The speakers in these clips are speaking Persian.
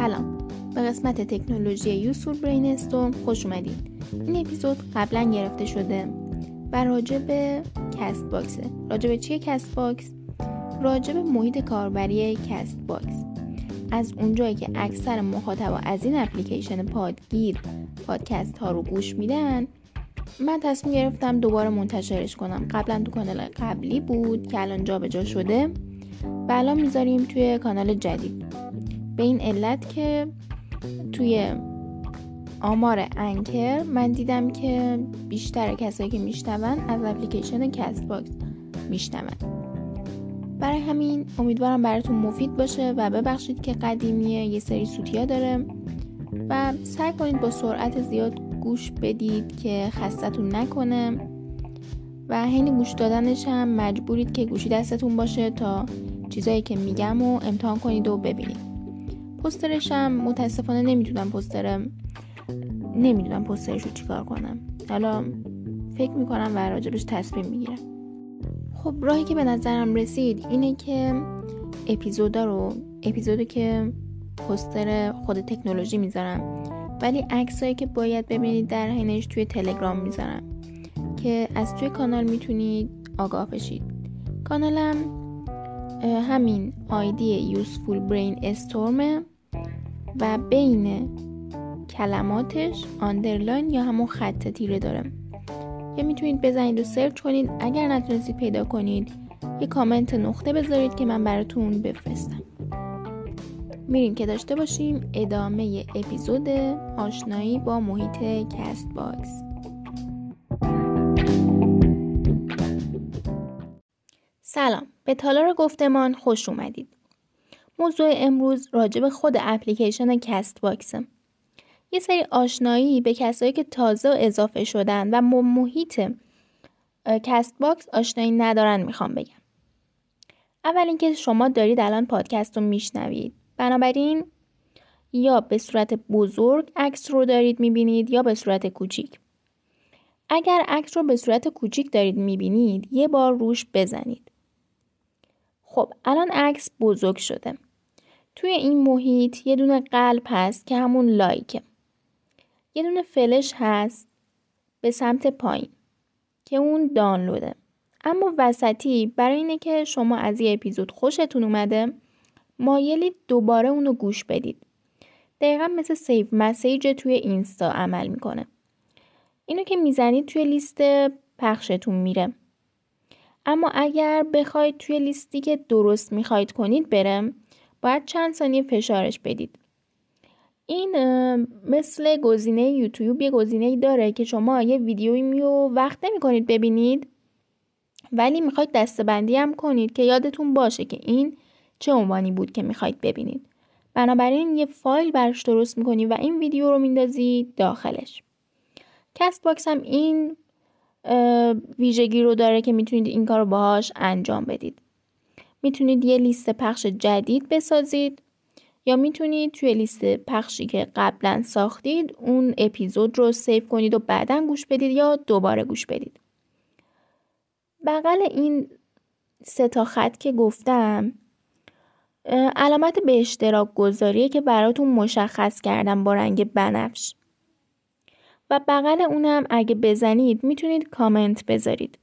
سلام. به قسمت تکنولوژی Useful Brain خوش اومدید این اپیزود قبلا گرفته شده و راجع به CastBox ه راجع به چیه CastBox راجع به محیط کاربری CastBox از اونجایی که اکثر مخاطبا از این اپلیکیشن پادگیر پادکست ها رو گوش میدن من تصمیم گرفتم دوباره منتشرش کنم. قبلا تو کانال قبلی بود که الان جابجا شده. و الان می‌ذاریم توی کانال جدید. به این علت که توی آمار Anchor من دیدم که بیشتر کسایی که میشنون از اپلیکیشن CastBox میشنون. برای همین امیدوارم براتون مفید باشه و ببخشید که قدیمیه یه سری سوتیا داره و سعی کنید با سرعت زیاد گوش بدید که خستتون نکنه و حین گوش دادنش هم مجبورید که گوشی دستتون باشه تا چیزایی که میگم و امتحان کنید و ببینید. پسترش هم متاسفانه نمی‌تونم پسترم نمی‌دونم پسترش رو چیکار کنم. حالا فکر می‌کنم و راجبش تصمیم می‌گیرم. خب راهی که به نظرم رسید اینه که اپیزودا رو اپیزودی که پستر خود تکنولوژی می‌ذارم ولی عکسایی که باید ببینید در حینش توی تلگرام می‌ذارم که از توی کانال می‌تونید آگاه بشید. کانالم همین آیدی Useful Brainstorm ه. و بین کلماتش underline یا همون خط تیره داره که می‌تونید بزنید و search کنید. اگر نتونستید پیدا کنید یه کامنت نقطه بذارید که من براتون بفرستم. میریم که داشته باشیم ادامه اپیزود آشنایی با محیط CastBox سلام. به تالار گفتمان خوش اومدید. موضوع امروز راجع به خود اپلیکیشن CastBox ه یه سری آشنایی به کسایی که تازه و اضافه شدن و محیط CastBox آشنایی ندارن می‌خوام بگم. اول اینکه شما دارید الان پادکست رو میشنوید. بنابراین یا به صورت بزرگ عکس رو دارید می‌بینید یا به صورت کوچیک. اگر عکس رو به صورت کوچیک دارید می‌بینید یه بار روش بزنید. خب الان عکس بزرگ شده. توی این محیط یه دونه قلب هست که همون لایکه. یه دونه فلش هست به سمت پایین که اون دانلوده. اما وسطی برای اینه که شما از یه اپیزود خوشتون اومده مایلید دوباره اونو گوش بدید. دقیقا مثل سیو مسیج توی اینستا عمل می‌کنه. اینو که می‌زنید توی لیست پخشتون میره. اما اگر بخواید توی لیستی که درست می‌خواید کنید برم باید چند ثانیه فشارش بدید. این مثل گزینه یوتیوب یه گزینه داره که شما یه ویدیویی میو وقت نمی کنید ببینید ولی می‌خواید دسته‌بندی هم کنید که یادتون باشه که این چه عنوانی بود که می‌خواید ببینید. بنابراین یه فایل برش درست می‌کنید و این ویدیو رو میندازید داخلش. CastBox هم این ویژگی رو داره که می‌تونید این کار رو باهاش انجام بدید. می‌تونید یه لیست پخش جدید بسازید یا می‌تونید توی لیست پخشی که قبلا ساختید اون اپیزود رو save کنید و بعدا گوش بدید یا دوباره گوش بدید. بغل این سه تا خط که گفتم علامت به اشتراک گذاریه که براتون مشخص کردم با رنگ بنفش. و بغل اونم اگه بزنید می‌تونید کامنت بذارید.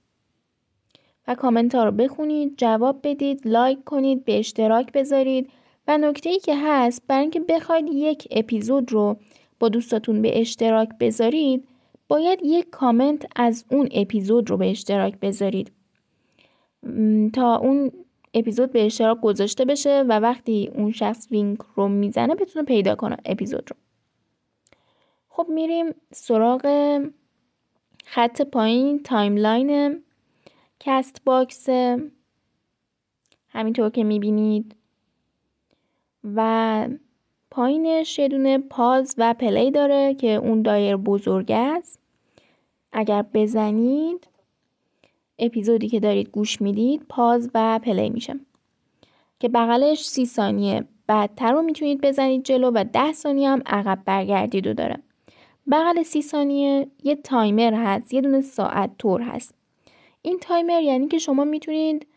و کامنت ها رو بخونید جواب بدید لایک کنید به اشتراک بذارید. و نکته ای که هست برای اینکه بخواید یک اپیزود رو با دوستاتون به اشتراک بذارید باید یک کامنت از اون اپیزود رو به اشتراک بذارید. تا اون اپیزود به اشتراک گذاشته بشه و وقتی اون شخص لینک رو می‌زنه بتونه پیدا کنه اپیزود رو. خب میریم سراغ خط پایین timeline CastBox همینطور که می‌بینید. و پایینش یه دونه pause و play داره که اون دایره بزرگه است. اگر بزنید اپیزودی که دارید گوش می‌دید pause و play میشه. که بغلش سی ثانیه بعدتر رو می‌تونید بزنید جلو و ده ثانیه هم عقب برگردید و داره. بغل سی ثانیه یه تایمر هست یه دونه ساعت طور هست. این تایمر یعنی که شما می‌تونید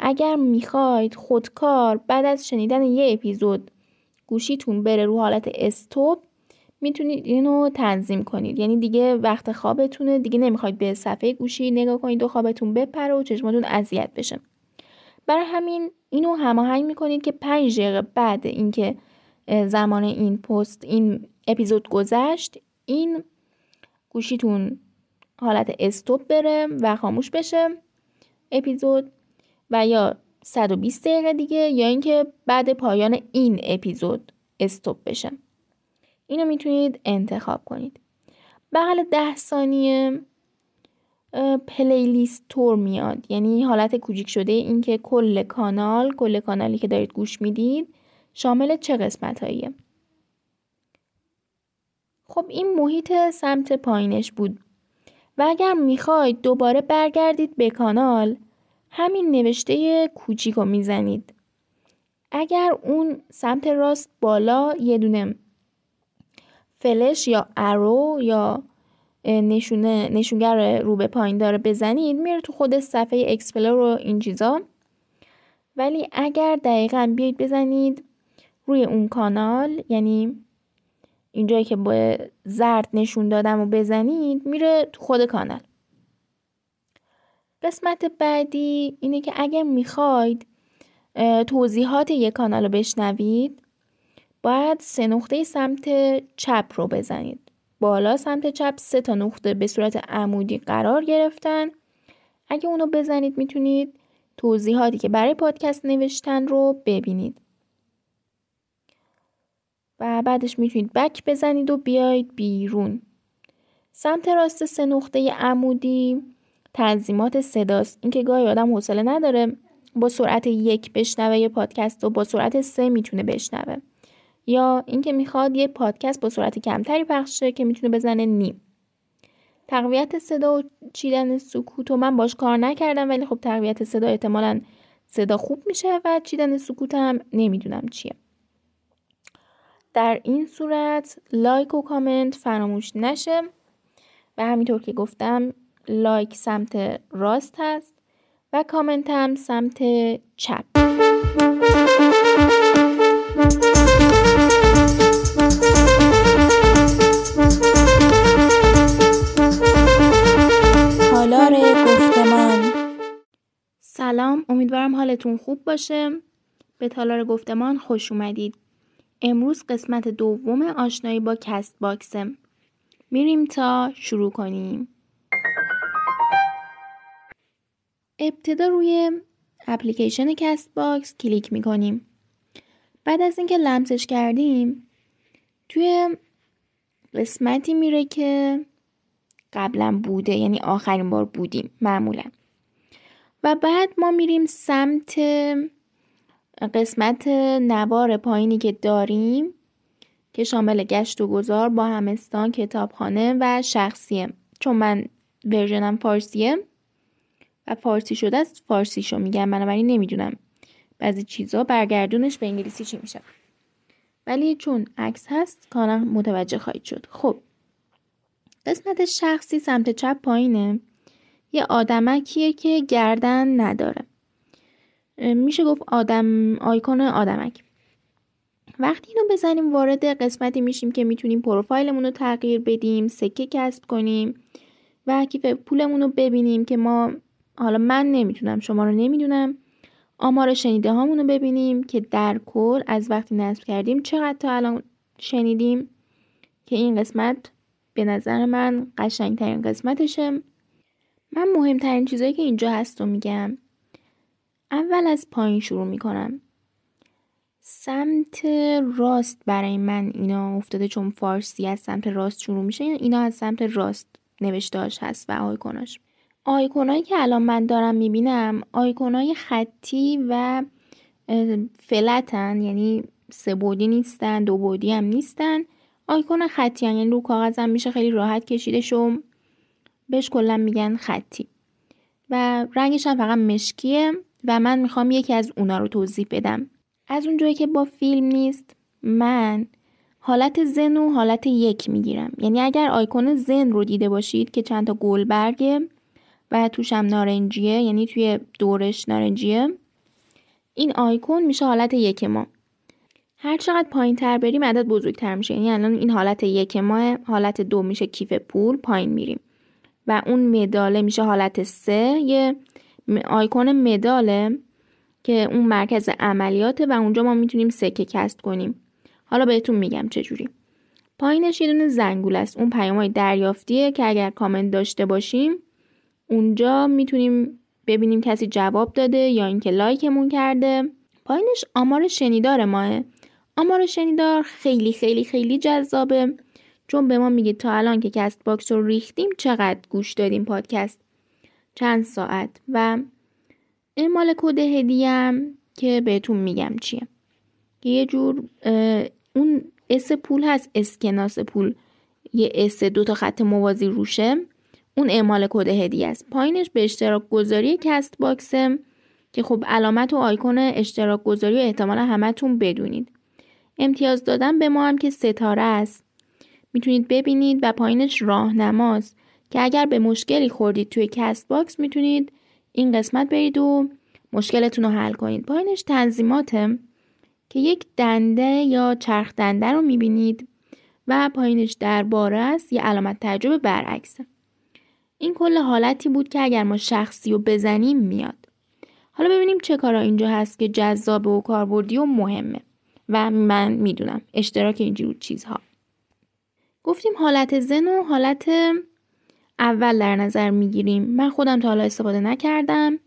اگر می‌خواید خودکار بعد از شنیدن یه اپیزود گوشیتون بره رو حالت استوب می‌تونید اینو تنظیم کنید. یعنی دیگه وقت خوابتونه دیگه نمی‌خواید به صفحه گوشی نگاه کنید و خوابتون بپره و چشماتون اذیت بشه. برای همین اینو هماهنگ می‌کنید که پنج دقیقه بعد اینکه زمان این پست این اپیزود گذشت این گوشیتون حالت استوب بره و خاموش بشه اپیزود و یا 120 دقیقه دیگه یا اینکه بعد پایان این اپیزود استوب بشه. اینو می‌تونید انتخاب کنید. بغل ده ثانیه پلیلیست تور میاد. یعنی حالت کوچیک شده اینکه کل کانال کل کانالی که دارید گوش می‌دید شامل چه قسمت هاییه خب این محیط سمت پایینش بود. و اگر می‌خواید دوباره برگردید به کانال همین نوشته کوچیک رو می‌زنید. اگر اون سمت راست بالا یه دونه فلش یا arrow یا نشونه نشونگر رو به پایین داره بزنید میره تو خود صفحه explore و این چیزا. ولی اگر دقیقا بیاید بزنید روی اون کانال یعنی اینجایی که با زرد نشون دادم و بزنید میره تو خود کانال. قسمت بعدی اینه که اگر می‌خواید توضیحات یک کانال رو بشنوید باید سه نقطه سمت چپ رو بزنید. بالا سمت چپ سه تا نقطه به صورت عمودی قرار گرفتن. اگه اونو بزنید می‌تونید توضیحاتی که برای پادکست نوشتن رو ببینید. و بعدش می‌تونید بک بزنید و بیاید بیرون. سمت راست سه نقطه عمودی تنظیمات صداست. اینکه گاهی آدم حوصله نداره با سرعت یک بشنوه یه پادکست و با سرعت سه می‌تونه بشنوه. یا اینکه می‌خواد یه پادکست با سرعت کمتری پخشه که می‌تونه بزنه نیم. تقویت صدا و چیدن سکوت و من باش کار نکردم ولی خب تقویت صدا احتمالا صدا خوب میشه و چیدن سکوت هم نمی‌دونم چیه. در این صورت لایک و کامنت فراموش نشه. و همینطور که گفتم لایک سمت راست هست و کامنت هم سمت چپ. سلام امیدوارم حالتون خوب باشه. به تالار گفتمان خوش اومدید. امروز قسمت دوم آشنایی با CastBox ه میریم تا شروع کنیم. ابتدا روی اپلیکیشن CastBox کلیک می‌کنیم. بعد از اینکه لمسش کردیم توی قسمتی میره که قبلا بوده یعنی آخرین بار بودیم معمولا. و بعد ما میریم سمت قسمت نوار پایینی که داریم که شامل گشت و گذار با همستان کتابخانه و شخصیه چون من ورژنم فارسیه و فارسی شده است فارسی شو میگم. بنابراین نمی‌دونم بعضی چیزا برگردونش به انگلیسی چی میشه. ولی چون عکس هست کانال متوجه خواهید شد. خب قسمت شخصی سمت چپ پایینه. یه آدمکیه که گردن نداره. میشه گفت آدم آیکون آدمک. وقتی اینو بزنیم وارد قسمتی میشیم که می‌تونیم پروفایلمون رو تغییر بدیم سکه کسب کنیم و کیف پولمون رو ببینیم که ما حالا من نمی‌تونم شما رو نمی‌دونم. آمار شنیده هامون رو ببینیم که در کل از وقتی نصب کردیم چقدر تا الان شنیدیم که این قسمت به نظر من قشنگترین قسمتشه. من مهمترین چیزایی که اینجا هست رو میگم. اول از پایین شروع می‌کنم. سمت راست برای من اینا افتاده چون فارسی از سمت راست شروع میشه اینا از سمت راست نوشتاش هست و آیکوناش. آیکونایی که الان من دارم می‌بینم آیکونای خطی و فلتن یعنی سه بودی نیستن دو بودی هم نیستن. آیکون خطی یعنی رو کاغذم میشه خیلی راحت کشیده شو بهش کلا میگن خطی. و رنگش هم فقط مشکیه. و من می‌خوام یکی از اونا رو توضیح بدم. از اونجایی که با فیلم نیست من حالت زن و حالت یک می‌گیرم. یعنی اگر آیکون زن رو دیده باشید که چند تا گل برگه و توش هم نارنجیه یعنی توی دورش نارنجیه این آیکون میشه حالت یک ما. هر چقدر پایین تر بریم عدد بزرگتر میشه. یعنی الان این حالت یک ماه حالت دو میشه کیف پول پایین میریم. و اون مداله میشه حالت سه یه آیکون مداله که اون مرکز عملیاته و اونجا ما می‌تونیم سکه کسب کنیم. حالا بهتون میگم چجوری. پایینش یه دونه زنگوله است. اون پیامهای دریافتیه که اگر کامنت داشته باشیم اونجا می‌تونیم ببینیم کسی جواب داده یا اینکه لایکمون کرده. پایینش آمار شنیدار ماه. آمار شنیدار خیلی خیلی خیلی جذابه. چون به ما میگه تا الان که CastBox رو ریختیم چقدر گوش دادیم پادکست. چند ساعت و اعمال کد هدیه که بهتون میگم چیه. یه جور اون S پول هست اسکناس پول. یه S دو تا خط موازی روشه. اون اعمال کد هدیه است. پایینش به اشتراک گذاری CastBox ه که خب علامت و آیکون اشتراک گذاری و احتمالا همتون بدونید. امتیاز دادن به ما هم که ستاره است. می‌تونید ببینید و پایینش راهنماست. که اگر به مشکلی خوردید توی CastBox می‌تونید این قسمت برید و مشکلتون رو حل کنید. پایینش تنظیماته که یک دنده یا چرخ دنده رو می‌بینید و پایینش درباره است یه علامت تعجب برعکسه این کل حالتی بود که اگر ما شخصی رو بزنیم میاد. حالا ببینیم چه کارا اینجا هست که جذاب و کاربردی و مهمه. و من می‌دونم اشتراک اینجور چیزها. گفتیم حالت زن و حالت اول در نظر می‌گیریم. من خودم تا حالا استفاده نکردم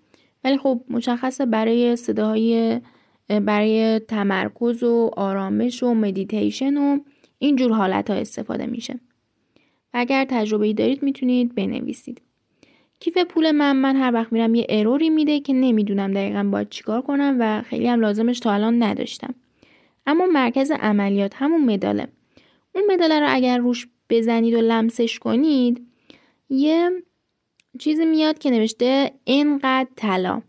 ولی خب مشخصه برای صداهای برای تمرکز و آرامش و مدیتیشن و اینجور حالت ها استفاده میشه. اگر تجربه ای دارید می‌تونید بنویسید. کیف پول من من هر وقت میرم یه error ی میده که نمی‌دونم دقیقا باید چیکار کنم و خیلی هم لازمش تا الان نداشتم. اما مرکز عملیات همون مداله. اون مداله رو اگر روش بزنید و لمسش کنید یه چیزی میاد که نوشته اینقدر طلا.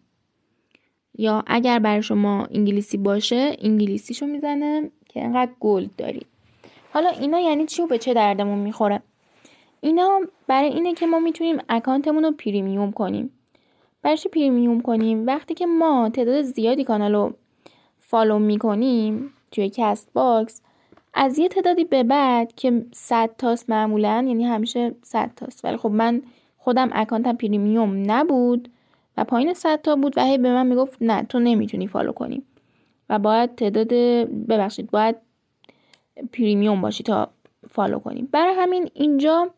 یا اگر برای شما انگلیسی باشه انگلیسیشو می‌زنه که اینقدر gold دارید حالا اینا یعنی چی و به چه دردمون می‌خوره؟ اینا برای اینه که ما می‌تونیم اکانتمون رو premium کنیم. برای چی premium کنیم؟ وقتی که ما تعداد زیادی کانال رو follow می‌کنیم توی Castbox از یه تعدادی به بعد که 100 تاست معمولا یعنی همیشه 100 تاست. ولی خب من خودم اکانتم premium نبود و پایین 100 تا بود و هی به من می‌گفت نه تو نمی‌تونی follow کنی. و باید تعداد ببخشید باید premium باشی تا follow کنی. برای همین اینجا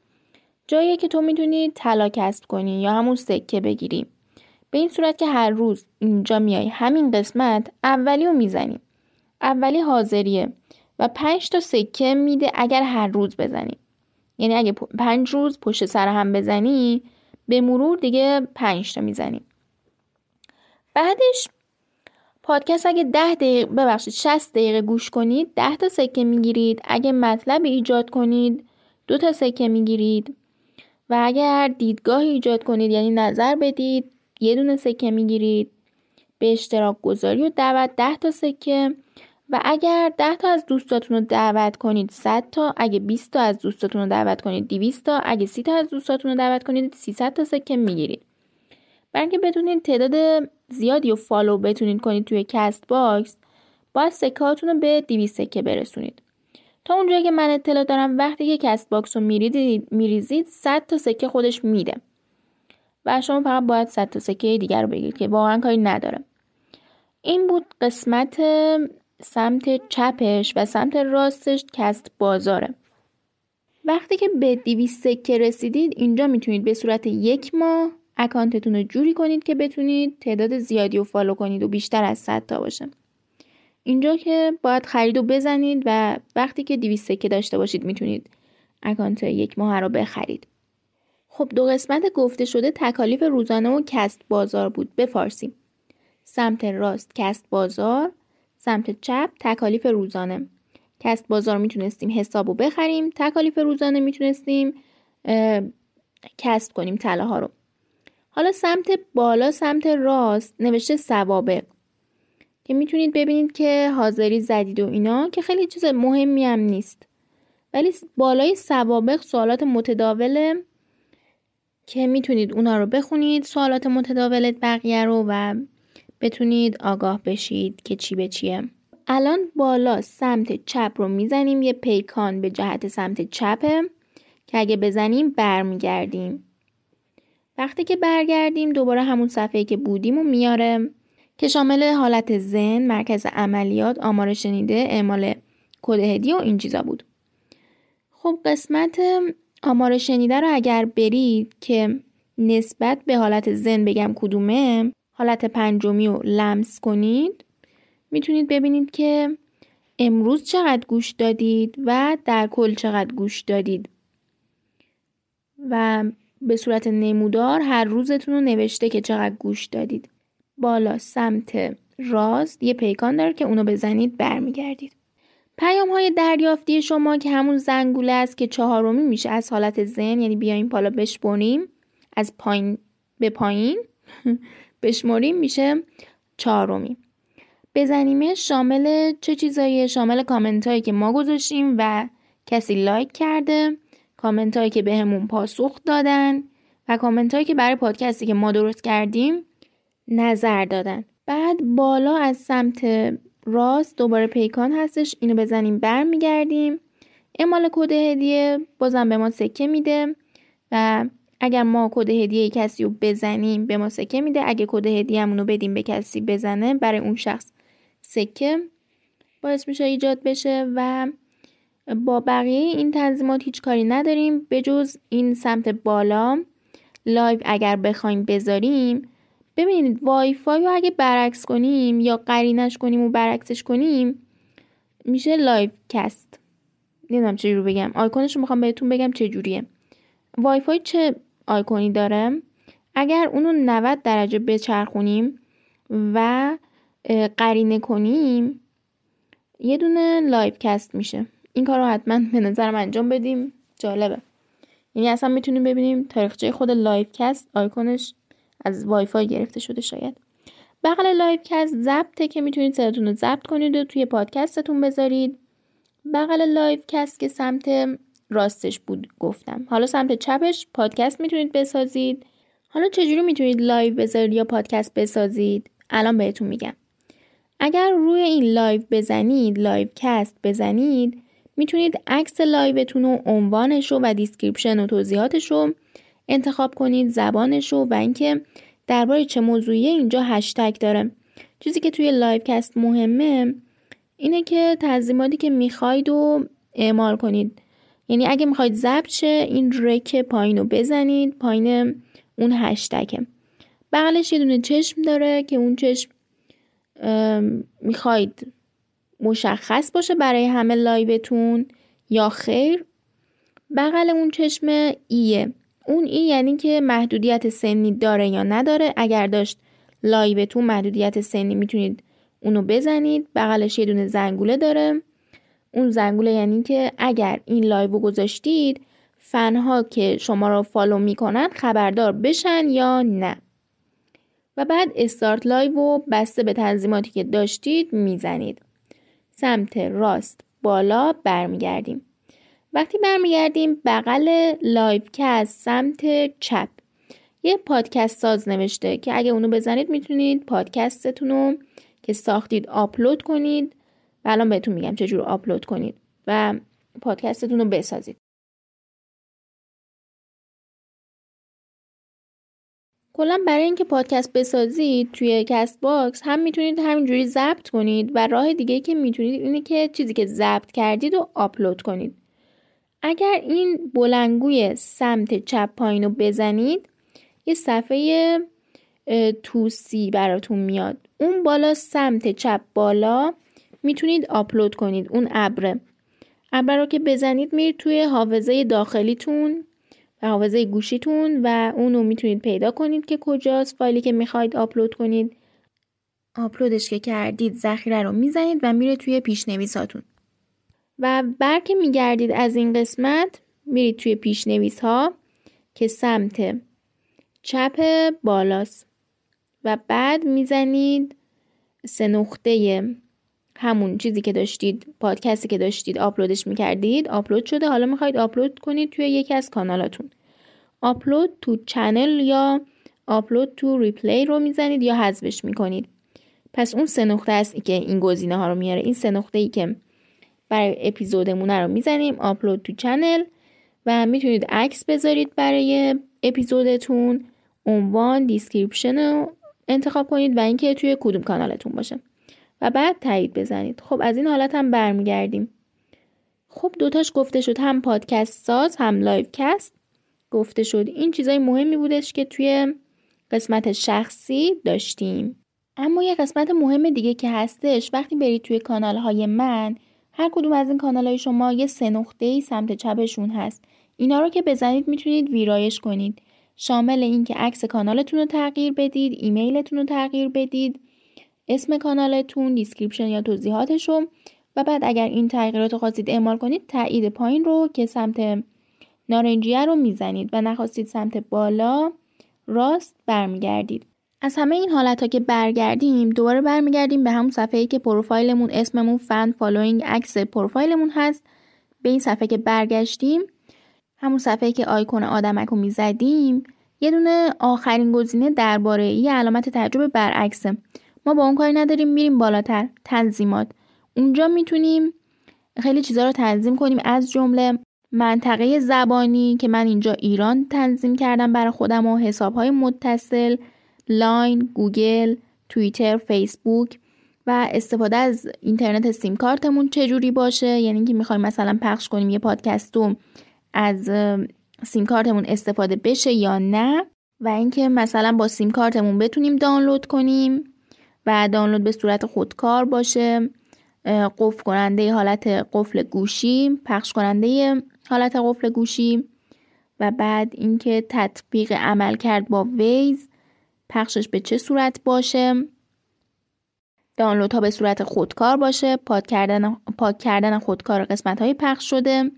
جاییه که تو می‌تونی طلا کسب کنی یا همون سکه بگیری. به این صورت که هر روز اینجا میای. همین قسمت اولی رو می‌زنی. اولی حاضریه. و پنج تا سکه میده اگر هر روز بزنی. یعنی اگه پنج روز پشت سر هم بزنی به مرور دیگه پنج تا می‌زنی. بعدش پادکست اگه ده دقیقه ببخشید 60 دقیقه گوش کنید ده تا سکه می‌گیرید. اگه مطلب ایجاد کنید دو تا سکه می‌گیرید. و اگر دیدگاه ایجاد کنید یعنی نظر بدید یه دونه سکه می‌گیرید. به اشتراک گذاری و دعوت ده تا سکه. و اگر 10 تا از دوستاتون رو دعوت کنید 100 تا اگه 20 تا از دوستاتون رو دعوت کنید 200 تا اگه 30 تا از دوستاتون رو دعوت کنید 300 تا سکه می‌گیرید. برای اینکه بتونید تعداد زیادی و follow بتونید کنید توی Castbox باید سکهاتون رو به 200 سکه برسونید. تا اونجایی که من اطلاع دارم وقتی که Castbox رو میریزید میریزید 100 تا سکه خودش میده. و شما فقط باید 100 تا سکه دیگر رو بگیرید که واقعا کاری نداره. این بود قسمت سمت چپش و سمت راستش کست بازاره. وقتی که به 200 سکه رسیدید اینجا می‌تونید به صورت یک ماه اکانتتون رو جوری کنید که بتونید تعداد زیادی رو follow کنید و بیشتر از 100 تا باشه. اینجا که باید خرید و بزنید و وقتی که 200 سکه داشته باشید می‌تونید اکانت یک ماه رو بخرید. خب دو قسمت گفته شده تکالیف روزانه و کست بازار بود. به فارسی سمت راست کست بازار سمت چپ تکالیف روزانه. کست بازار می‌تونستیم حساب و بخریم تکالیف روزانه می‌تونستیم کسب کنیم طلاها رو. حالا سمت بالا سمت راست نوشته سوابق که می‌تونید ببینید که حاضری زدید و اینا که خیلی چیز مهمی هم نیست. ولی بالای سوابق سوالات متداوله که می‌تونید اونا رو بخونید سوالات متداول بقیه رو و بتونید آگاه بشید که چی به چیه الان بالا سمت چپ رو می‌زنیم یه پیکان به جهت سمت چپه که اگه بزنیم برمیگردیم وقتی که برگردیم دوباره همون صفحه که بودیم و میاره که شامل حالت زن، مرکز عملیات، آمار شنیده، اعمال کد هدیه و این چیزا بود. خب قسمت آمار شنیده رو اگر برید که نسبت به حالت زن بگم کدومه حالت پنجمی رو لمس کنید. می‌تونید ببینید که امروز چقدر گوش دادید و در کل چقدر گوش دادید. و به صورت نمودار هر روزتون رو نوشته که چقدر گوش دادید. بالا سمت راست یه پیکان داره که اونو بزنید برمیگردید. پیام های دریافتی شما که همون زنگوله است که چهارمی میشه از حالت زن یعنی بیایم بالا بشمریم از پایین به پایین. بشمریم میشه چهارمی. بزنیمه شامل چه چیزایی؟ شامل کامنت هایی که ما گذاشتیم و کسی لایک کرده کامنت هایی که بهمون به پاسخ دادن و کامنت هایی که برای پادکستی که ما درست کردیم نظر دادن. بعد بالا از سمت راست دوباره پیکان هستش اینو بزنیم برمیگردیم. اعمال کد هدیه بازم به ما سکه میده و اگر ما کد هدیه کسی رو بزنیم به ما سکه میده. اگه کد هدیهمون رو بدیم به کسی بزنه برای اون شخص سکه باعث میشه ایجاد بشه و با بقیه این تنظیمات هیچ کاری نداریم. به جز این سمت بالا live اگر بخوایم بذاریم ببینید وای فای رو اگه برعکس کنیم یا قرینش کنیم و برعکسش کنیم میشه livecast. نمی‌دونم رو بگم. آیکونش رو می‌خوام بهتون بگم چه جوریه وای فای چه آیکونی داره. اگر اونو 90 درجه بچرخونیم و قرینه کنیم یه دونه livecast میشه. این کار رو حتما به نظرم انجام بدیم. جالبه. یعنی اصلا می‌تونیم ببینیم تاریخچه خود livecast آیکونش از وای فای گرفته شده شاید. بغل livecast ضبطه که می‌تونید صداتون رو ضبط کنید و توی پادکستتون بذارید. بغل livecast که سمت راستش بود گفتم. حالا سمت چپش پادکست می‌تونید بسازید. حالا چجوری می‌تونید live بذارید یا پادکست بسازید؟ الان بهتون میگم. اگر روی این live بزنید livecast بزنید می‌تونید عکس live تون و عنوانش و description و توضیحاتش رو انتخاب کنید زبانش رو و اینکه درباره چه موضوعی اینجا هشتگ داره. چیزی که توی livecast مهمه اینه که تنظیماتی که می‌خواید و اعمال کنید. یعنی اگه می‌خواید ضبط شه این rec پایین رو بزنید پایین اون هشتگه. بغلش یه دونه چشم داره که اون چشم می‌خواید مشخص باشه برای همه live تون یا خیر. بغل اون چشم E ئه. اون E یعنی که محدودیت سنی داره یا نداره. اگر داشت live تون محدودیت سنی می‌تونید اونو بزنید. بغلش یه دونه زنگوله داره. اون زنگوله یعنی که اگر این live گذاشتید فنها که شما را follow می‌کنن خبردار بشن یا نه. و بعد start live و بسته به تنظیماتی که داشتید می‌زنید. سمت راست بالا برمیگردیم. وقتی برمیگردیم بغل live که از سمت چپ. یه پادکست ساز نوشته که اگه اونو بزنید می‌تونید پادکستتون رو که ساختید آپلود کنید و الان بهتون میگم چجور آپلود کنید و پادکستتون رو بسازید. کلا برای اینکه پادکست بسازید توی Castbox هم می‌تونید همینجوری ضبط کنید و راه دیگه که می‌تونید اینه که چیزی که ضبط کردید و آپلود کنید. اگر این بلندگوی سمت چپ پایین رو بزنید یه صفحه طوسی براتون میاد. اون بالا سمت چپ بالا می‌تونید آپلود کنید اون ابره. ابر رو که بزنید میرید توی حافظه داخلیتون و حافظه گوشیتون و اونو می‌تونید پیدا کنید که کجاست فایلی که می‌خواید آپلود کنید. آپلودش که کردید ذخیره رو می‌زنید و میره توی پیشنویساتون. و بر که میگردید از این قسمت میرید توی پیشنویس ها که سمت چپ بالاست. و بعد می‌زنید سه نقطه همون چیزی که داشتید پادکستی که داشتید آپلودش می‌کردید آپلود شده. حالا می‌خواید آپلود کنید توی یکی از کانالاتون. upload to channel یا upload to reply رو می‌زنید یا حذفش می‌کنید. پس اون سه نقطه است که این گزینه ها رو میاره. این سه نقطه ای که برای اپیزودمون رو می‌زنیم upload to channel. و می‌تونید عکس بذارید برای اپیزودتون. عنوان description رو انتخاب کنید و اینکه توی کدوم کانالتون باشه. و بعد تایید بزنید. خب از این حالت هم برمیگردیم. خب دوتاش گفته شد هم پادکست ساز هم live cast. گفته شد این چیزای مهمی بودش که توی قسمت شخصی داشتیم. اما یه قسمت مهم دیگه که هستش وقتی برید توی کانال های من هر کدوم از این کانال های شما یه سه نقطه ای سمت چپشون هست. اینا رو که بزنید می‌تونید ویرایش کنید. شامل اینکه عکس کانالتون رو تغییر بدید ایمیلتون رو تغییر بدید. اسم کانالتون description یا توضیحاتش رو و بعد اگر این تغییرات رو خواستید اعمال کنید تایید پایین رو که سمت نارنجیه رو می‌زنید و نخواستید سمت بالا راست برمیگردید. از همه این حالت ها که برگردیم دوباره برمیگردیم به همون صفحه ای که پروفایلمون اسممون fan following عکس پروفایلمون هست. به این صفحه که برگشتیم همون صفحه که آیکون آدمک رو می‌زدیم یه دونه آخرین گزینه درباره یه علامت تعجب برعکسه. ما با اون کاری نداریم میریم بالاتر. تنظیمات. اونجا می‌تونیم خیلی چیزا رو تنظیم کنیم. از جمله منطقه زبانی که من اینجا ایران تنظیم کردم برای خودم و حسابهای متصل لاین، گوگل، توییتر، فیسبوک و استفاده از اینترنت سیم کارتمون چجوری باشه. یعنی اینکه می‌خوایم مثلا پخش کنیم یه پادکستو از سیم کارتمون استفاده بشه یا نه. و اینکه مثلا با سیم کارتمون بتونیم دانلود کنیم. و دانلود به صورت خودکار باشه. قفل کننده حالت قفل گوشی پخش کننده حالت قفل گوشی و بعد اینکه تطبیق عمل کرد با ویز پخشش به چه صورت باشه؟ دانلود ها به صورت خودکار باشه. پاک کردن, پاک کردن خودکار قسمت های پخش شده.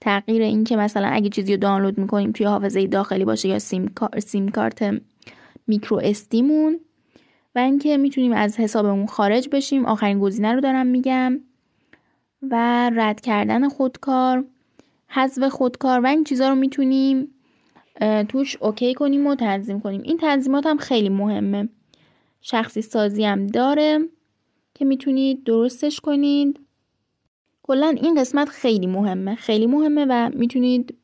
تغییر این که مثلا اگه چیزی رو دانلود می‌کنیم توی حافظه داخلی باشه یا سیم, کارت میکرو استیمون و اینکه می‌تونیم از حسابمون خارج بشیم. آخرین گزینه رو دارم میگم. و رد کردن خودکار حذف خودکار و این چیزها رو می‌تونیم توش اوکی کنیم و تنظیم کنیم. این تنظیمات هم خیلی مهمه. شخصی سازی هم داره که می‌تونید درستش کنید. کلا این قسمت خیلی مهمه. خیلی مهمه و می‌تونید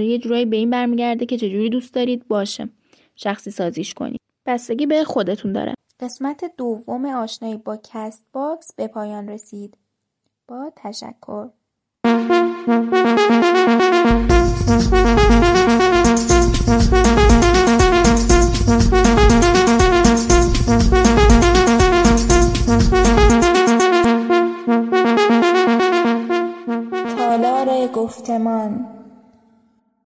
یه جورایی به این برمیگرده که چجوری دوست دارید باشه. شخصی سازیش کنید. بستگی به خودتون داره. قسمت دوم آشنایی با کست باکس به پایان رسید. با تشکر. تالار گفتمان.